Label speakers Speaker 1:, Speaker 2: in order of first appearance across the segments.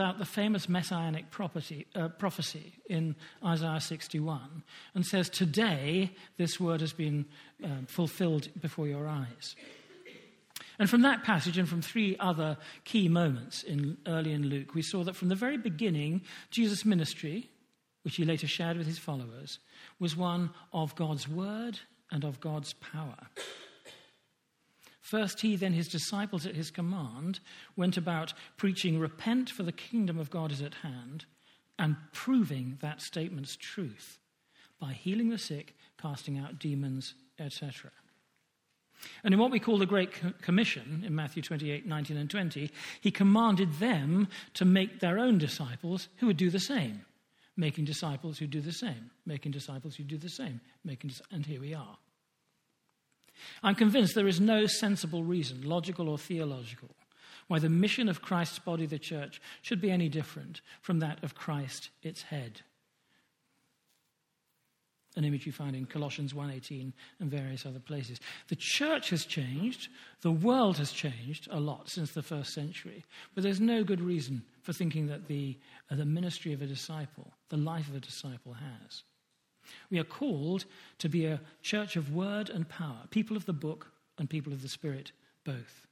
Speaker 1: out the famous messianic property, uh, prophecy in Isaiah 61 and says, Today this word has been uh, fulfilled before your eyes. And from that passage and from three other key moments in, early in Luke, we saw that from the very beginning, Jesus' ministry, which he later shared with his followers, was one of God's word and of God's power. First, he, then his disciples at his command went about preaching, Repent, for the kingdom of God is at hand, and proving that statement's truth by healing the sick, casting out demons, etc. And in what we call the Great Commission, in Matthew 28 19 and 20, he commanded them to make their own disciples who would do the same. Making disciples who do the same, making disciples who do the same, making, and here we are. I'm convinced there is no sensible reason, logical or theological, why the mission of Christ's body, the church, should be any different from that of Christ, its head. An image you find in Colossians 1:18 and various other places. The church has changed, the world has changed a lot since the first century, but there's no good reason for thinking that the, uh, the ministry of a disciple, the life of a disciple has. We are called to be a church of word and power, people of the book and people of the Spirit, both.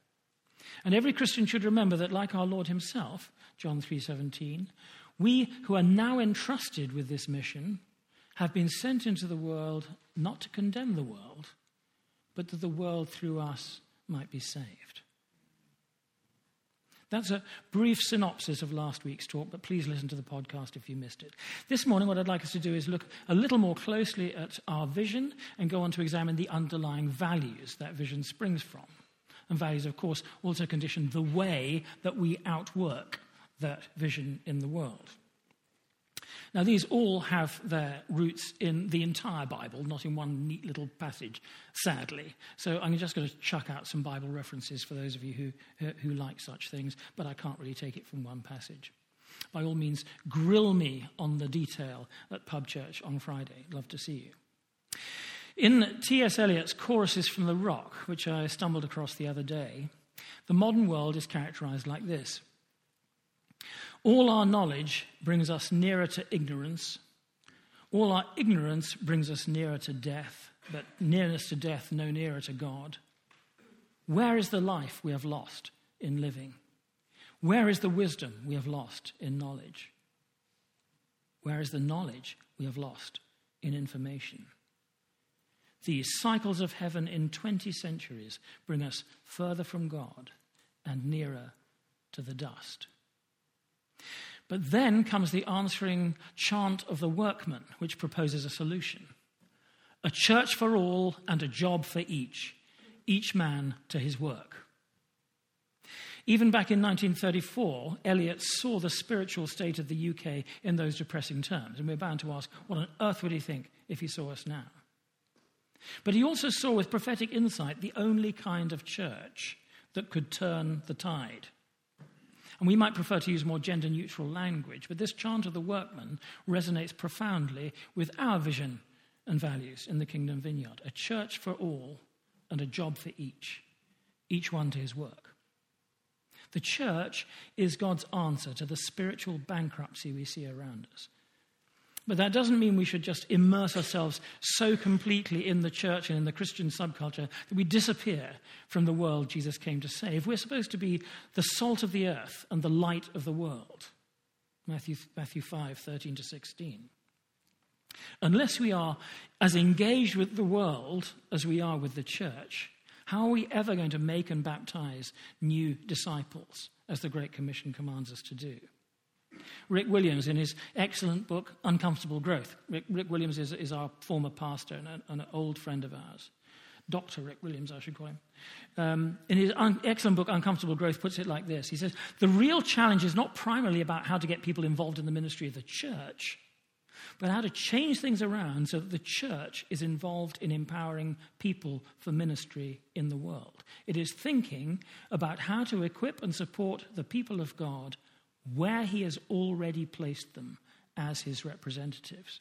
Speaker 1: And every Christian should remember that, like our Lord Himself, John 3:17, we who are now entrusted with this mission have been sent into the world not to condemn the world, but that the world through us might be saved. That's a brief synopsis of last week's talk, but please listen to the podcast if you missed it. This morning, what I'd like us to do is look a little more closely at our vision and go on to examine the underlying values that vision springs from. And values, of course, also condition the way that we outwork that vision in the world. Now, these all have their roots in the entire Bible, not in one neat little passage, sadly. So I'm just going to chuck out some Bible references for those of you who, who like such things, but I can't really take it from one passage. By all means, grill me on the detail at Pub Church on Friday. Love to see you. In T.S. Eliot's Choruses from the Rock, which I stumbled across the other day, the modern world is characterized like this all our knowledge brings us nearer to ignorance. All our ignorance brings us nearer to death, but nearness to death no nearer to God. Where is the life we have lost in living? Where is the wisdom we have lost in knowledge? Where is the knowledge we have lost in information? These cycles of heaven in 20 centuries bring us further from God and nearer to the dust. But then comes the answering chant of the workman, which proposes a solution a church for all and a job for each, each man to his work. Even back in 1934, Eliot saw the spiritual state of the UK in those depressing terms, and we're bound to ask, what on earth would he think if he saw us now? But he also saw with prophetic insight the only kind of church that could turn the tide. And we might prefer to use more gender neutral language, but this chant of the workman resonates profoundly with our vision and values in the Kingdom Vineyard a church for all and a job for each, each one to his work. The church is God's answer to the spiritual bankruptcy we see around us. But that doesn't mean we should just immerse ourselves so completely in the church and in the Christian subculture that we disappear from the world Jesus came to save. We're supposed to be the salt of the earth and the light of the world. Matthew, Matthew 5, 13 to 16. Unless we are as engaged with the world as we are with the church, how are we ever going to make and baptize new disciples, as the Great Commission commands us to do? Rick Williams, in his excellent book, Uncomfortable Growth. Rick, Rick Williams is, is, our former pastor and, a, an old friend of ours. Dr. Rick Williams, I should call him. Um, in his un- excellent book, Uncomfortable Growth, puts it like this He says, The real challenge is not primarily about how to get people involved in the ministry of the church, but how to change things around so that the church is involved in empowering people for ministry in the world. It is thinking about how to equip and support the people of God where he has already placed them as his representatives.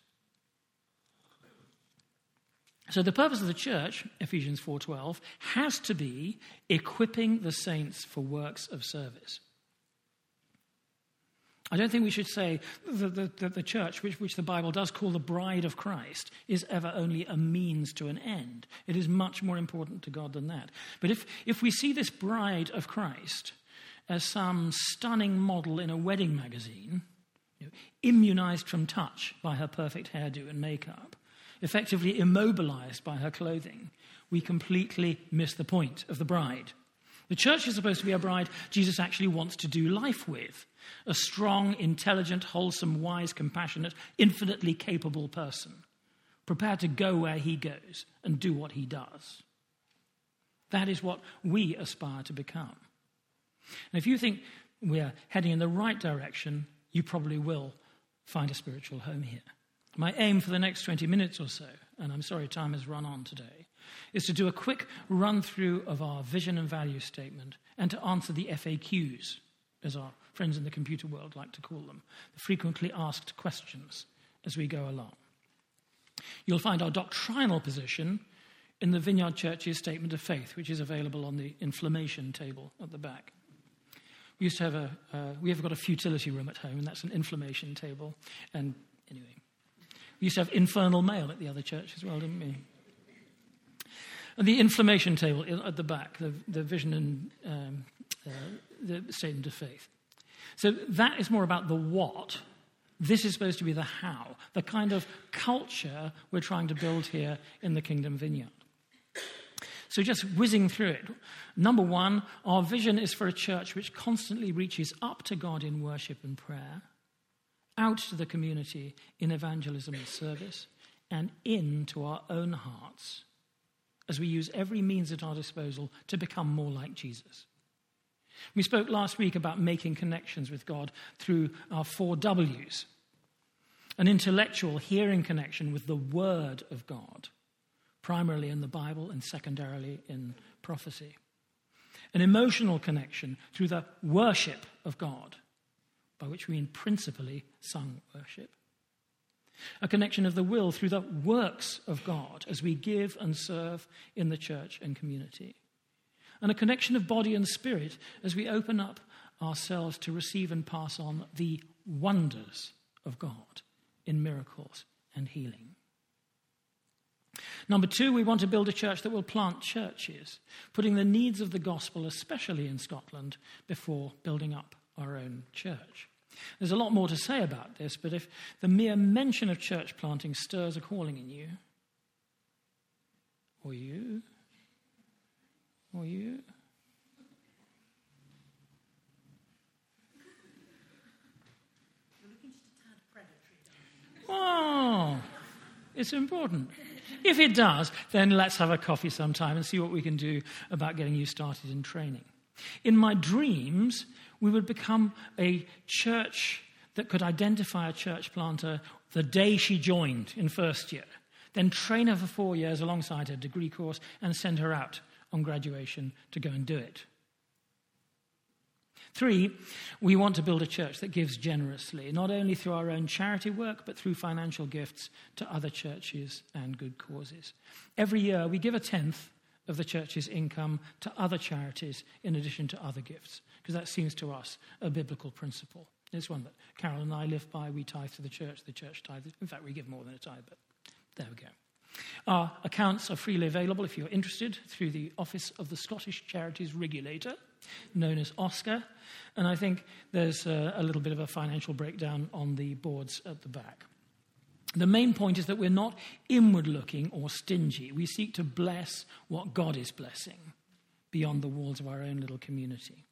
Speaker 1: So the purpose of the church, Ephesians 4:12, has to be equipping the saints for works of service. I don't think we should say that the, the, the, church, which, which the Bible does call the bride of Christ, is ever only a means to an end. It is much more important to God than that. But if, if we see this bride of Christ as some stunning model in a wedding magazine, you know, immunized from touch by her perfect hairdo and makeup, effectively immobilized by her clothing, we completely miss the point of the bride. The church is supposed to be a bride Jesus actually wants to do life with a strong, intelligent, wholesome, wise, compassionate, infinitely capable person, prepared to go where he goes and do what he does. That is what we aspire to become. And if you think we're heading in the right direction, you probably will find a spiritual home here. My aim for the next 20 minutes or so, and I'm sorry time has run on today, is to do a quick run through of our vision and value statement and to answer the FAQs, as our friends in the computer world like to call them, the frequently asked questions as we go along. You'll find our doctrinal position in the Vineyard Church's statement of faith, which is available on the inflammation table at the back. Used to have a, uh, we have got a futility room at home, and that's an inflammation table. And anyway, we used to have infernal mail at the other church as well, didn't we? And the inflammation table at the back, the, the vision and um, uh, the statement of faith. So that is more about the what. This is supposed to be the how, the kind of culture we're trying to build here in the Kingdom Vineyard. So, just whizzing through it. Number one, our vision is for a church which constantly reaches up to God in worship and prayer, out to the community in evangelism and service, and into our own hearts as we use every means at our disposal to become more like Jesus. We spoke last week about making connections with God through our four W's an intellectual hearing connection with the Word of God, primarily in the Bible and secondarily in prophecy. An emotional connection through the worship of God, by which we mean principally sung worship. A connection of the will through the works of God as we give and serve in the church and community and a connection of body and spirit as we open up ourselves to receive and pass on the wonders of God in miracles and healing. Number two, we want to build a church that will plant churches, putting the needs of the gospel, especially in Scotland, before building up our own church. There's a lot more to say about this, but if the mere mention of church planting stirs a calling in you, or you, or you? Oh, it's important. If it does, then let's have a coffee sometime and see what we can do about getting you started in training. In my dreams, we would become a church that could identify a church planter the day she joined in first year, then train her for four years alongside her degree course and send her out on graduation to go and do it. Three, we want to build a church that gives generously, not only through our own charity work, but through financial gifts to other churches and good causes. Every year, we give a tenth of the church's income to other charities in addition to other gifts, because that seems to us a biblical principle. It's one that Carol and I live by. We tithe to the church, the church tithes. In fact, we give more than a tithe, but there we go. Our accounts are freely available if you're interested through the Office of the Scottish Charities Regulator, known as OSCR. And I think there's a, a little bit of a financial breakdown on the boards at the back. The main point is that we're not inward looking or stingy. We seek to bless what God is blessing beyond the walls of our own little community.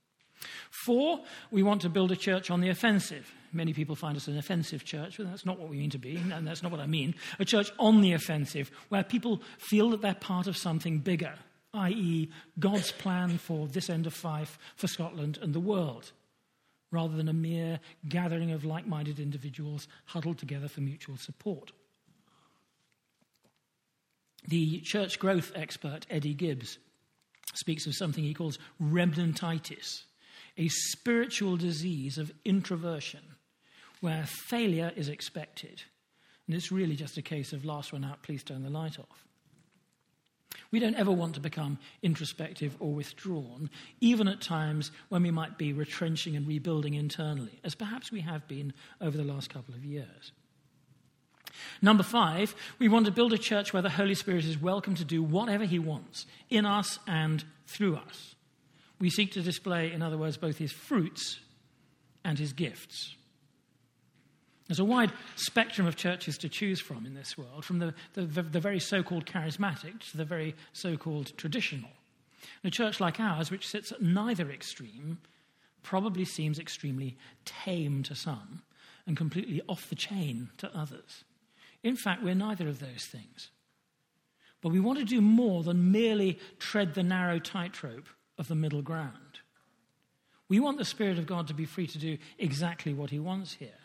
Speaker 1: Four, we want to build a church on the offensive. Many people find us an offensive church, but that's not what we mean to be, and that's not what I mean. A church on the offensive, where people feel that they're part of something bigger, i.e., God's plan for this end of Fife, for Scotland, and the world, rather than a mere gathering of like minded individuals huddled together for mutual support. The church growth expert, Eddie Gibbs, speaks of something he calls remnantitis a spiritual disease of introversion where failure is expected. And it's really just a case of last one out, please turn the light off. We don't ever want to become introspective or withdrawn, even at times when we might be retrenching and rebuilding internally, as perhaps we have been over the last couple of years. Number five, we want to build a church where the Holy Spirit is welcome to do whatever he wants in us and through us. We seek to display, in other words, both his fruits and his gifts. There's a wide spectrum of churches to choose from in this world, from the, the, the very so called charismatic to the very so called traditional. And a church like ours, which sits at neither extreme, probably seems extremely tame to some and completely off the chain to others. In fact, we're neither of those things. But we want to do more than merely tread the narrow tightrope of the middle ground. We want the Spirit of God to be free to do exactly what He wants here.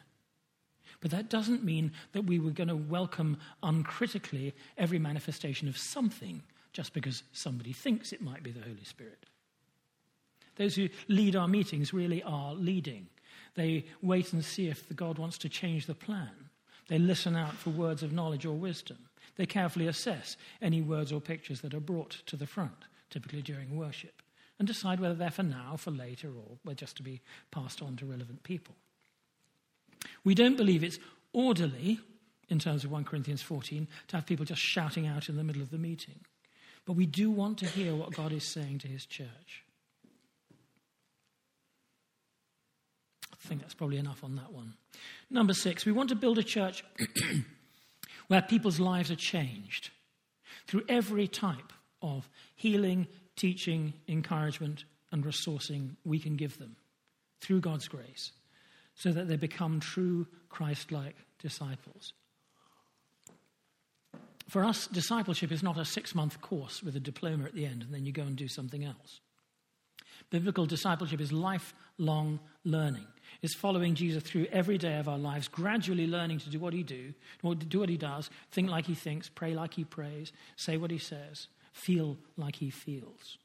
Speaker 1: But that doesn't mean that we were going to welcome uncritically every manifestation of something just because somebody thinks it might be the Holy Spirit. Those who lead our meetings really are leading. They wait and see if the God wants to change the plan. They listen out for words of knowledge or wisdom. They carefully assess any words or pictures that are brought to the front, typically during worship, and decide whether they're for now, for later, or were just to be passed on to relevant people. We don't believe it's orderly, in terms of 1 Corinthians 14, to have people just shouting out in the middle of the meeting. But we do want to hear what God is saying to his church. I think that's probably enough on that one. Number six, we want to build a church where people's lives are changed through every type of healing, teaching, encouragement, and resourcing we can give them through God's grace so that they become true Christ like disciples. For us, discipleship is not a six month course with a diploma at the end and then you go and do something else. Biblical discipleship is lifelong learning. It's following Jesus through every day of our lives, gradually learning to do what he do, do what he does, think like he thinks, pray like he prays, say what he says, feel like he feels.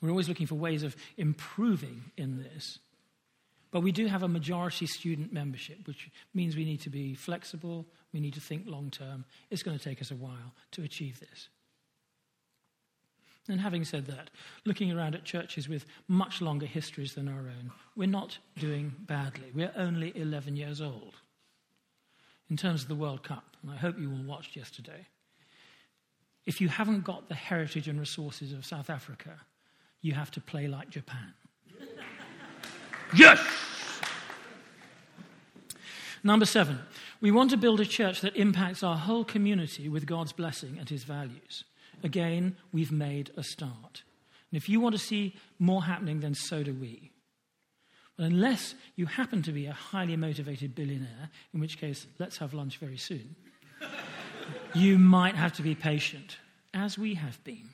Speaker 1: We're always looking for ways of improving in this. But we do have a majority student membership, which means we need to be flexible, we need to think long term. It's going to take us a while to achieve this. And having said that, looking around at churches with much longer histories than our own, we're not doing badly. We're only 11 years old. In terms of the World Cup, and I hope you all watched yesterday, if you haven't got the heritage and resources of South Africa, you have to play like Japan. Yes! Number seven, we want to build a church that impacts our whole community with God's blessing and his values. Again, we've made a start. And if you want to see more happening, then so do we. But unless you happen to be a highly motivated billionaire, in which case, let's have lunch very soon, you might have to be patient, as we have been.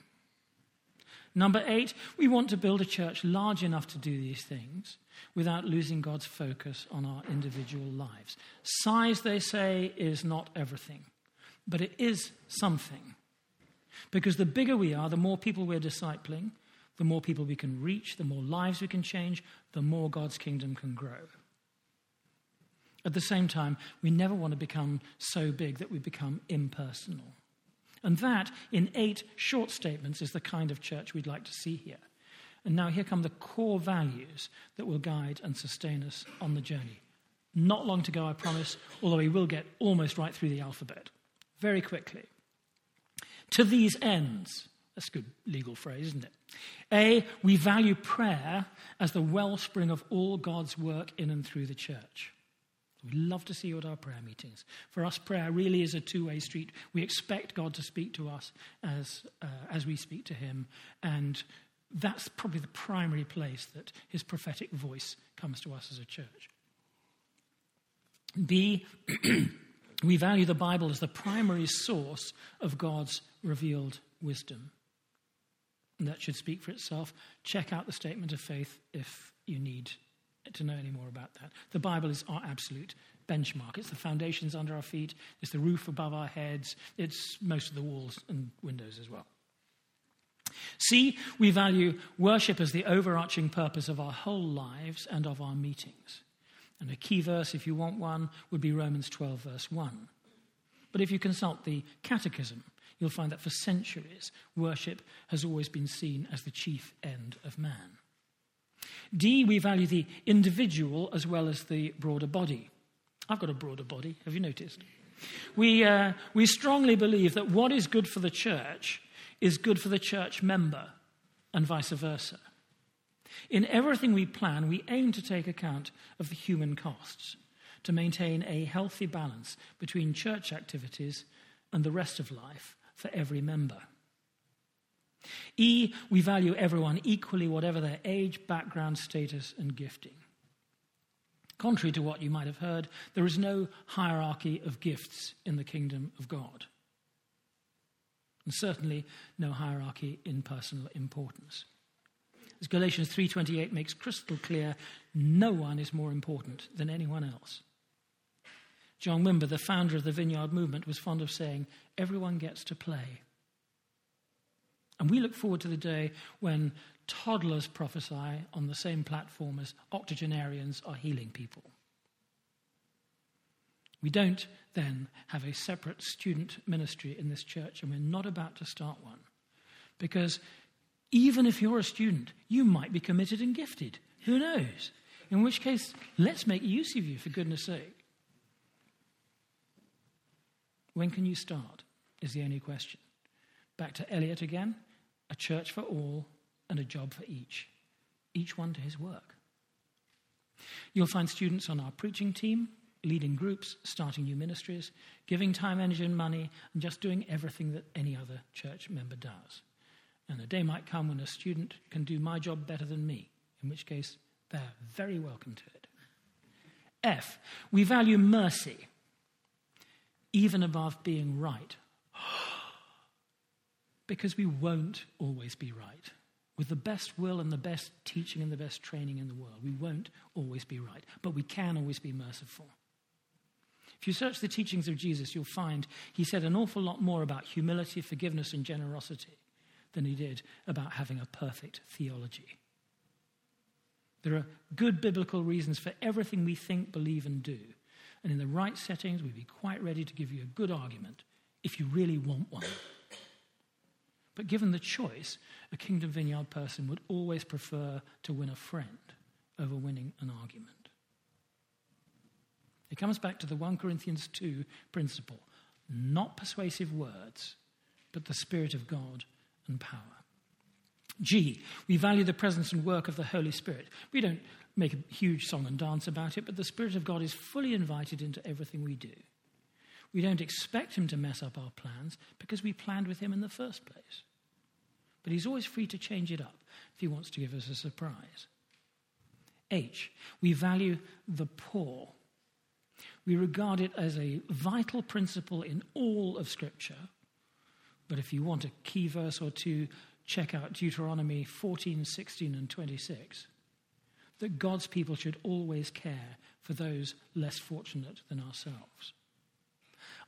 Speaker 1: Number eight, we want to build a church large enough to do these things without losing God's focus on our individual lives. Size, they say, is not everything, but it is something. Because the bigger we are, the more people we're discipling, the more people we can reach, the more lives we can change, the more God's kingdom can grow. At the same time, we never want to become so big that we become impersonal. And that, in eight short statements, is the kind of church we'd like to see here. And now here come the core values that will guide and sustain us on the journey. Not long to go, I promise, although we will get almost right through the alphabet. Very quickly. To these ends, that's a good legal phrase, isn't it? A, we value prayer as the wellspring of all God's work in and through the church. We love to see you at our prayer meetings. For us, prayer really is a two way street. We expect God to speak to us as, uh, as we speak to Him, and that's probably the primary place that His prophetic voice comes to us as a church. B, we value the Bible as the primary source of God's revealed wisdom. And that should speak for itself. Check out the statement of faith if you need to know any more about that. The Bible is our absolute benchmark. It's the foundations under our feet, it's the roof above our heads, it's most of the walls and windows as well. See, we value worship as the overarching purpose of our whole lives and of our meetings. And a key verse, if you want one, would be Romans 12, verse 1. But if you consult the Catechism, you'll find that for centuries, worship has always been seen as the chief end of man. D, we value the individual as well as the broader body. I've got a broader body, have you noticed? We, uh, we strongly believe that what is good for the church is good for the church member, and vice versa. In everything we plan, we aim to take account of the human costs to maintain a healthy balance between church activities and the rest of life for every member. E, we value everyone equally, whatever their age, background, status, and gifting. Contrary to what you might have heard, there is no hierarchy of gifts in the kingdom of God. And certainly no hierarchy in personal importance. As Galatians 3:28 makes crystal clear, no one is more important than anyone else. John Wimber, the founder of the Vineyard Movement, was fond of saying, everyone gets to play. And we look forward to the day when toddlers prophesy on the same platform as octogenarians are healing people. We don't then have a separate student ministry in this church, and we're not about to start one. Because even if you're a student, you might be committed and gifted. Who knows? In which case, let's make use of you, for goodness sake. When can you start? Is the only question. Back to Eliot again a church for all and a job for each, each one to his work. You'll find students on our preaching team, leading groups, starting new ministries, giving time, energy, and money, and just doing everything that any other church member does. And a day might come when a student can do my job better than me, in which case they're very welcome to it. F, we value mercy, even above being right. Because we won't always be right. With the best will and the best teaching and the best training in the world, we won't always be right, but we can always be merciful. If you search the teachings of Jesus, you'll find he said an awful lot more about humility, forgiveness, and generosity than he did about having a perfect theology. There are good biblical reasons for everything we think, believe, and do. And in the right settings, we'd be quite ready to give you a good argument if you really want one. But given the choice, a Kingdom Vineyard person would always prefer to win a friend over winning an argument. It comes back to the 1 Corinthians 2 principle not persuasive words, but the Spirit of God and power. G, we value the presence and work of the Holy Spirit. We don't make a huge song and dance about it, but the Spirit of God is fully invited into everything we do. We don't expect him to mess up our plans because we planned with him in the first place. But he's always free to change it up if he wants to give us a surprise. H, we value the poor. We regard it as a vital principle in all of Scripture. But if you want a key verse or two, check out Deuteronomy 14, 16, and 26. That God's people should always care for those less fortunate than ourselves.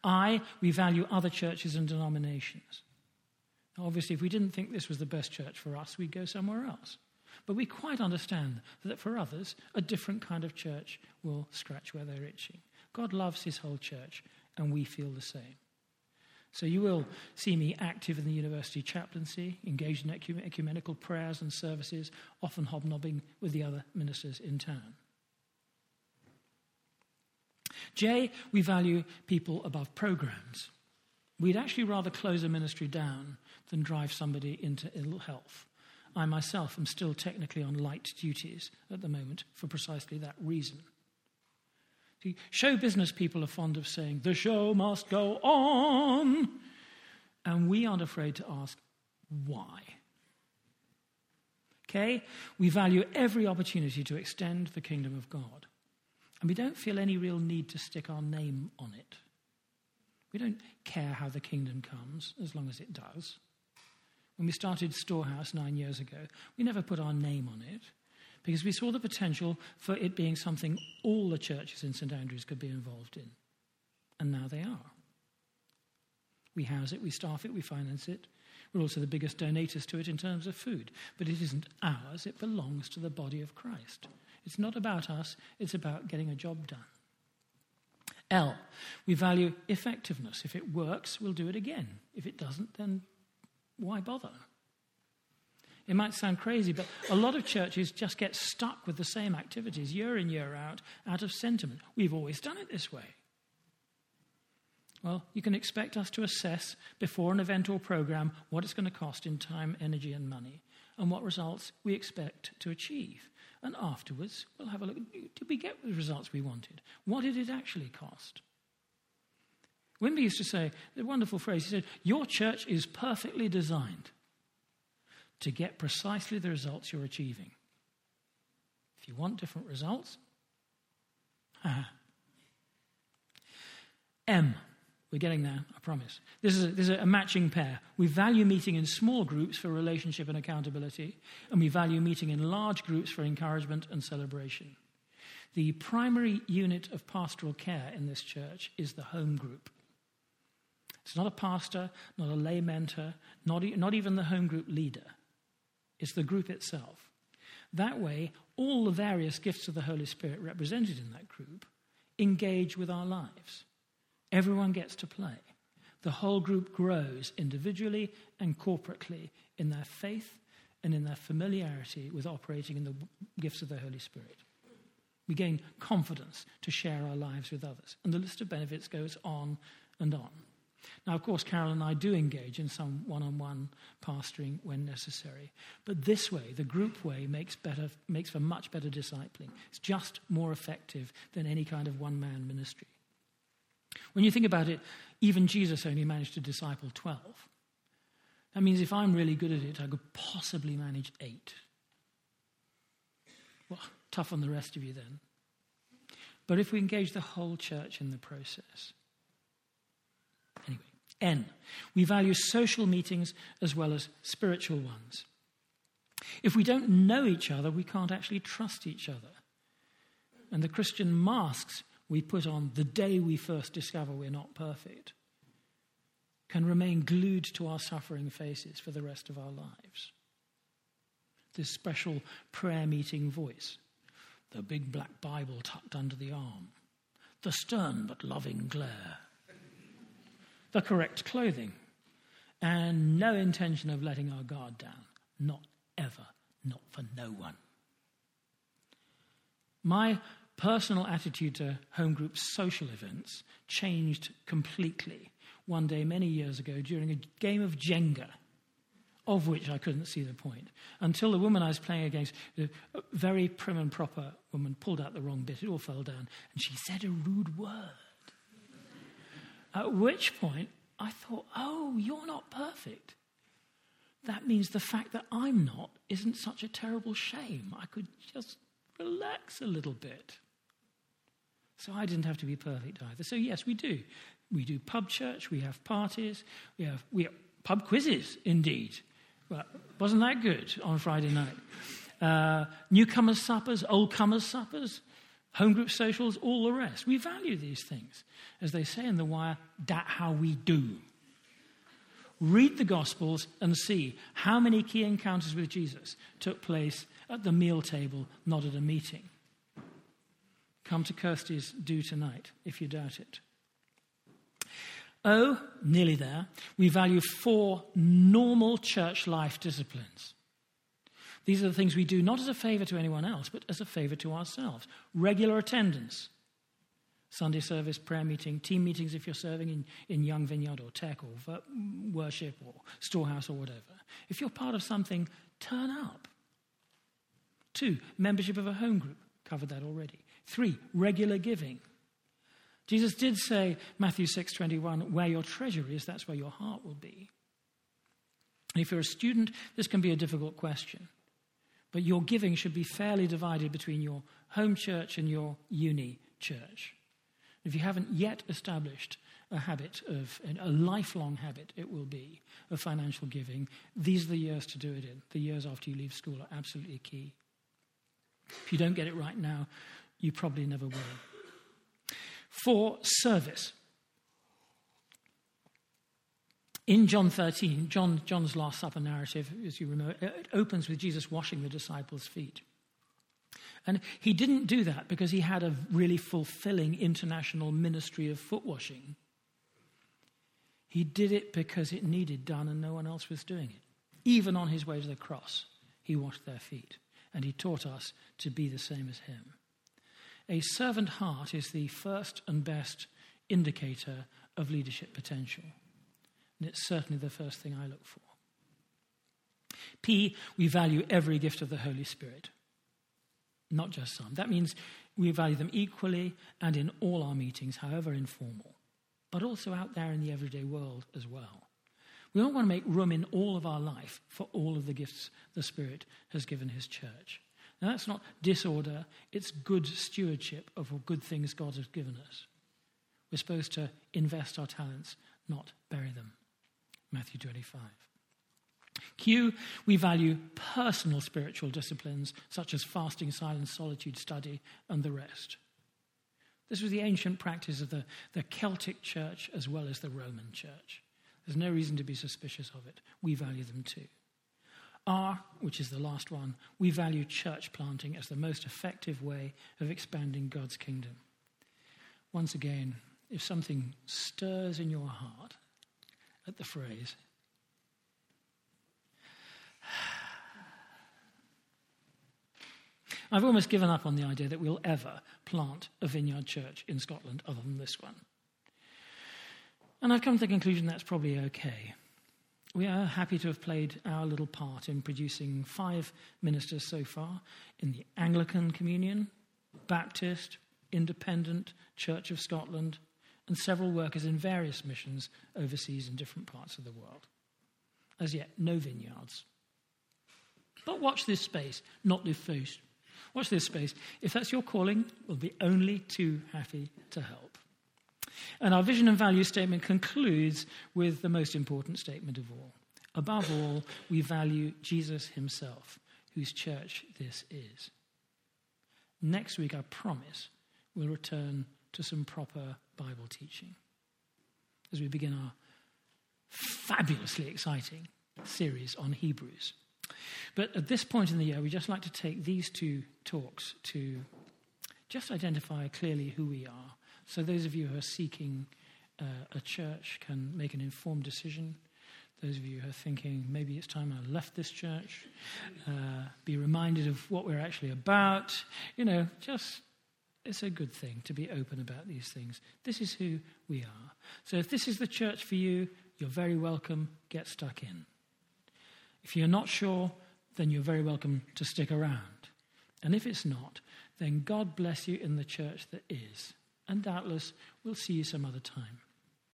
Speaker 1: I, we value other churches and denominations. Now, obviously, if we didn't think this was the best church for us, we'd go somewhere else. But we quite understand that for others, a different kind of church will scratch where they're itching. God loves his whole church, and we feel the same. So you will see me active in the university chaplaincy, engaged in ecumenical prayers and services, often hobnobbing with the other ministers in town. J, we value people above programs. We'd actually rather close a ministry down than drive somebody into ill health. I myself am still technically on light duties at the moment for precisely that reason. See, show business people are fond of saying, the show must go on. And we aren't afraid to ask, why? Okay? We value every opportunity to extend the kingdom of God. And we don't feel any real need to stick our name on it. We don't care how the kingdom comes, as long as it does. When we started Storehouse nine years ago, we never put our name on it because we saw the potential for it being something all the churches in St Andrews could be involved in. And now they are. We house it, we staff it, we finance it. We're also the biggest donators to it in terms of food. But it isn't ours, it belongs to the body of Christ. It's not about us, it's about getting a job done. L, we value effectiveness. If it works, we'll do it again. If it doesn't, then why bother? It might sound crazy, but a lot of churches just get stuck with the same activities year in, year out, out of sentiment. We've always done it this way. Well, you can expect us to assess before an event or program what it's going to cost in time, energy, and money, and what results we expect to achieve. And afterwards, we'll have a look. Did we get the results we wanted? What did it actually cost? Wimber used to say the wonderful phrase. He said, Your church is perfectly designed to get precisely the results you're achieving. If you want different results, M. We're getting there, I promise. This is, a, this is a matching pair. We value meeting in small groups for relationship and accountability, and we value meeting in large groups for encouragement and celebration. The primary unit of pastoral care in this church is the home group. It's not a pastor, not a lay mentor, not, not even the home group leader. It's the group itself. That way, all the various gifts of the Holy Spirit represented in that group engage with our lives. Everyone gets to play. The whole group grows individually and corporately in their faith and in their familiarity with operating in the gifts of the Holy Spirit. We gain confidence to share our lives with others. And the list of benefits goes on and on. Now, of course, Carol and I do engage in some one on one pastoring when necessary. But this way, the group way, makes, better, makes for much better discipling. It's just more effective than any kind of one man ministry. When you think about it, even Jesus only managed to disciple 12. That means if I'm really good at it, I could possibly manage eight. Well, tough on the rest of you then. But if we engage the whole church in the process. Anyway, N. We value social meetings as well as spiritual ones. If we don't know each other, we can't actually trust each other. And the Christian masks we put on the day we first discover we're not perfect can remain glued to our suffering faces for the rest of our lives. This special prayer meeting voice, the big black Bible tucked under the arm, the stern but loving glare, the correct clothing, and no intention of letting our guard down. Not ever, not for no one. My personal attitude to home group social events changed completely one day many years ago during a game of Jenga, of which I couldn't see the point, until the woman I was playing against, a very prim and proper woman, pulled out the wrong bit, it all fell down, and she said a rude word. At which point I thought, oh, you're not perfect. That means the fact that I'm not isn't such a terrible shame. I could just relax a little bit. So I didn't have to be perfect either. So, yes, we do. We do pub church, we have parties, we have, we have pub quizzes, indeed. Well, wasn't that good on Friday night? Uh, newcomers' suppers, old comers' suppers, home group socials, all the rest. We value these things. As they say in The Wire, that how we do. Read the Gospels and see how many key encounters with Jesus took place at the meal table, not at a meeting. Come to Kirsty's do tonight if you doubt it. Oh, nearly there. We value four normal church life disciplines. These are the things we do not as a favor to anyone else, but as a favor to ourselves. Regular attendance, Sunday service, prayer meeting, team meetings if you're serving in, in Young Vineyard or Tech or worship or storehouse or whatever. If you're part of something, turn up. Two, membership of a home group. Covered that already. Three, regular giving. Jesus did say, Matthew 6:21, where your treasure is, that's where your heart will be. And if you're a student, this can be a difficult question. But your giving should be fairly divided between your home church and your uni church. If you haven't yet established a habit of, a lifelong habit, it will be, of financial giving, these are the years to do it in. The years after you leave school are absolutely key. If you don't get it right now, you probably never will. For service. In John 13, John, John's Last Supper narrative, as you remember, it opens with Jesus washing the disciples' feet. And he didn't do that because he had a really fulfilling international ministry of foot washing. He did it because it needed done and no one else was doing it. Even on his way to the cross, he washed their feet. And he taught us to be the same as him. A servant heart is the first and best indicator of leadership potential. And it's certainly the first thing I look for. P, we value every gift of the Holy Spirit, not just some. That means we value them equally and in all our meetings, however informal, but also out there in the everyday world as well. We don't want to make room in all of our life for all of the gifts the Spirit has given His church. Now, that's not disorder, it's good stewardship of good things God has given us. We're supposed to invest our talents, not bury them. Matthew 25. Q, we value personal spiritual disciplines such as fasting, silence, solitude, study, and the rest. This was the ancient practice of the, the Celtic church as well as the Roman church. There's no reason to be suspicious of it. We value them too. R, which is the last one, we value church planting as the most effective way of expanding God's kingdom. Once again, if something stirs in your heart at the phrase, I've almost given up on the idea that we'll ever plant a vineyard church in Scotland other than this one. And I've come to the conclusion that's probably okay. We are happy to have played our little part in producing five ministers so far in the Anglican Communion, Baptist, Independent, Church of Scotland, and several workers in various missions overseas in different parts of the world. As yet, no vineyards. But watch this space, not this face. Watch this space. If that's your calling, we'll be only too happy to help. And our vision and value statement concludes with the most important statement of all. Above all, we value Jesus himself, whose church this is. Next week, I promise, we'll return to some proper Bible teaching as we begin our fabulously exciting series on Hebrews. But at this point in the year, we just like to take these two talks to just identify clearly who we are. So those of you who are seeking uh, a church can make an informed decision. Those of you who are thinking maybe it's time I left this church, uh, be reminded of what we're actually about. You know, just it's a good thing to be open about these things. This is who we are. So if this is the church for you, you're very welcome. Get stuck in. If you're not sure, then you're very welcome to stick around. And if it's not, then God bless you in the church that is. And doubtless we'll see you some other time.